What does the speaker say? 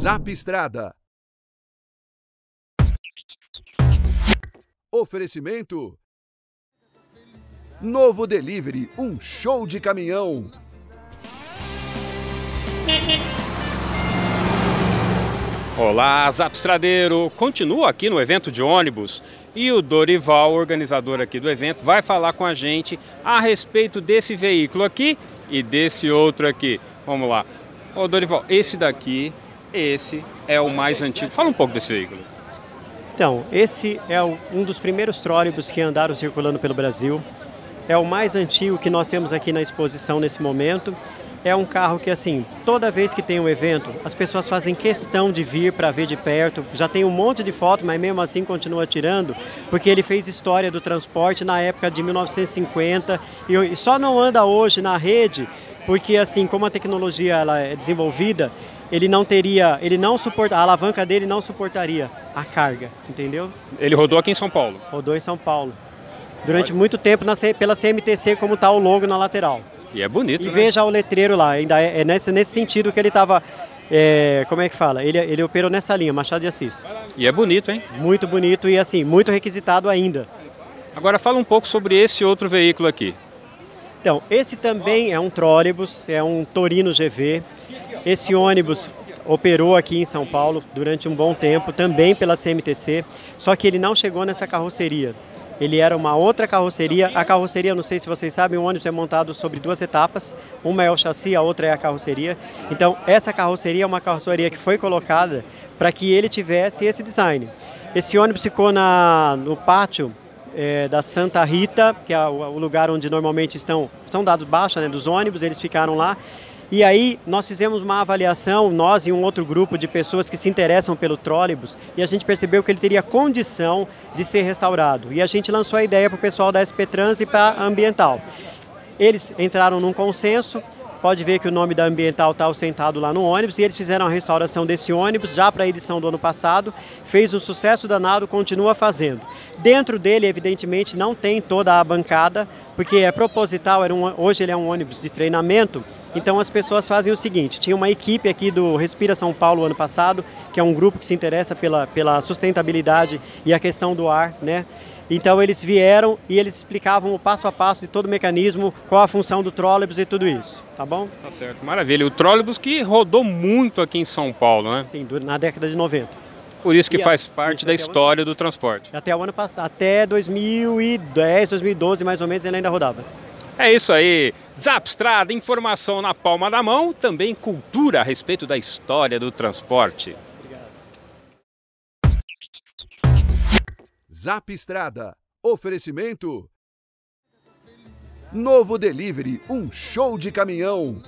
Zap Estrada. Oferecimento. Novo Delivery, um show de caminhão. Olá, Zapstradeiro! Continua aqui no evento de ônibus e o Dorival, organizador aqui do evento, vai falar com a gente a respeito desse veículo aqui e desse outro aqui. Vamos lá. Ô Dorival, esse daqui, esse é o mais antigo. Fala um pouco desse veículo. Então, esse é um dos primeiros trólebus que andaram circulando pelo Brasil. É o mais antigo que nós temos aqui na exposição nesse momento é um carro que, assim, toda vez que tem um evento, as pessoas fazem questão de vir para ver de perto. Já tem um monte de foto, mas mesmo assim continua tirando, porque ele fez história do transporte na época de 1950 e só não anda hoje na rede porque, assim, como a tecnologia ela é desenvolvida, ele não teria, ele não suporta, a alavanca dele não suportaria a carga, entendeu? Ele rodou aqui em São Paulo? Rodou em São Paulo. Durante muito tempo na, pela CMTC, como está o logo na lateral. E é bonito, E né? veja o letreiro lá, ainda é, é nesse, nesse sentido que ele estava. É, como é que fala? Ele, ele operou nessa linha, Machado de Assis. E é bonito, hein? Muito bonito e assim, muito requisitado ainda. Agora fala um pouco sobre esse outro veículo aqui. Então, esse também é um trólebus, é um Torino GV. Esse ônibus operou aqui em São Paulo durante um bom tempo, também pela CMTC, só que ele não chegou nessa carroceria. Ele era uma outra carroceria. A carroceria, não sei se vocês sabem, o ônibus é montado sobre duas etapas. Uma é o chassi, a outra é a carroceria. Então, essa carroceria é uma carroceria que foi colocada para que ele tivesse esse design. Esse ônibus ficou na, no pátio é, da Santa Rita, que é o, lugar onde normalmente estão são dados baixa né, dos ônibus, eles ficaram lá. E aí nós fizemos uma avaliação, nós e um outro grupo de pessoas que se interessam pelo trólebus, e a gente percebeu que ele teria condição de ser restaurado. E a gente lançou a ideia para o pessoal da SP Trans e para a Ambiental. Eles entraram num consenso, pode ver que o nome da Ambiental está sentado lá no ônibus, e eles fizeram a restauração desse ônibus já para a edição do ano passado, fez um sucesso danado, continua fazendo. Dentro dele, evidentemente, não tem toda a bancada, porque é proposital, era um, hoje ele é um ônibus de treinamento, então as pessoas fazem o seguinte: tinha uma equipe aqui do Respira São Paulo ano passado, que é um grupo que se interessa pela, pela sustentabilidade e a questão do ar, né? Então eles vieram e eles explicavam o passo a passo de todo o mecanismo, qual a função do trólebus e tudo isso, tá bom? Tá certo, maravilha. O trólebus que rodou muito aqui em São Paulo, né? Sim, na década de 90. Por isso que E faz parte da história do transporte. Até o ano passado, até 2010, 2012 mais ou menos, ele ainda rodava. É isso aí. Zapstrada, informação na palma da mão, também cultura a respeito da história do transporte. Zap Estrada. Oferecimento. Novo Delivery, um show de caminhão.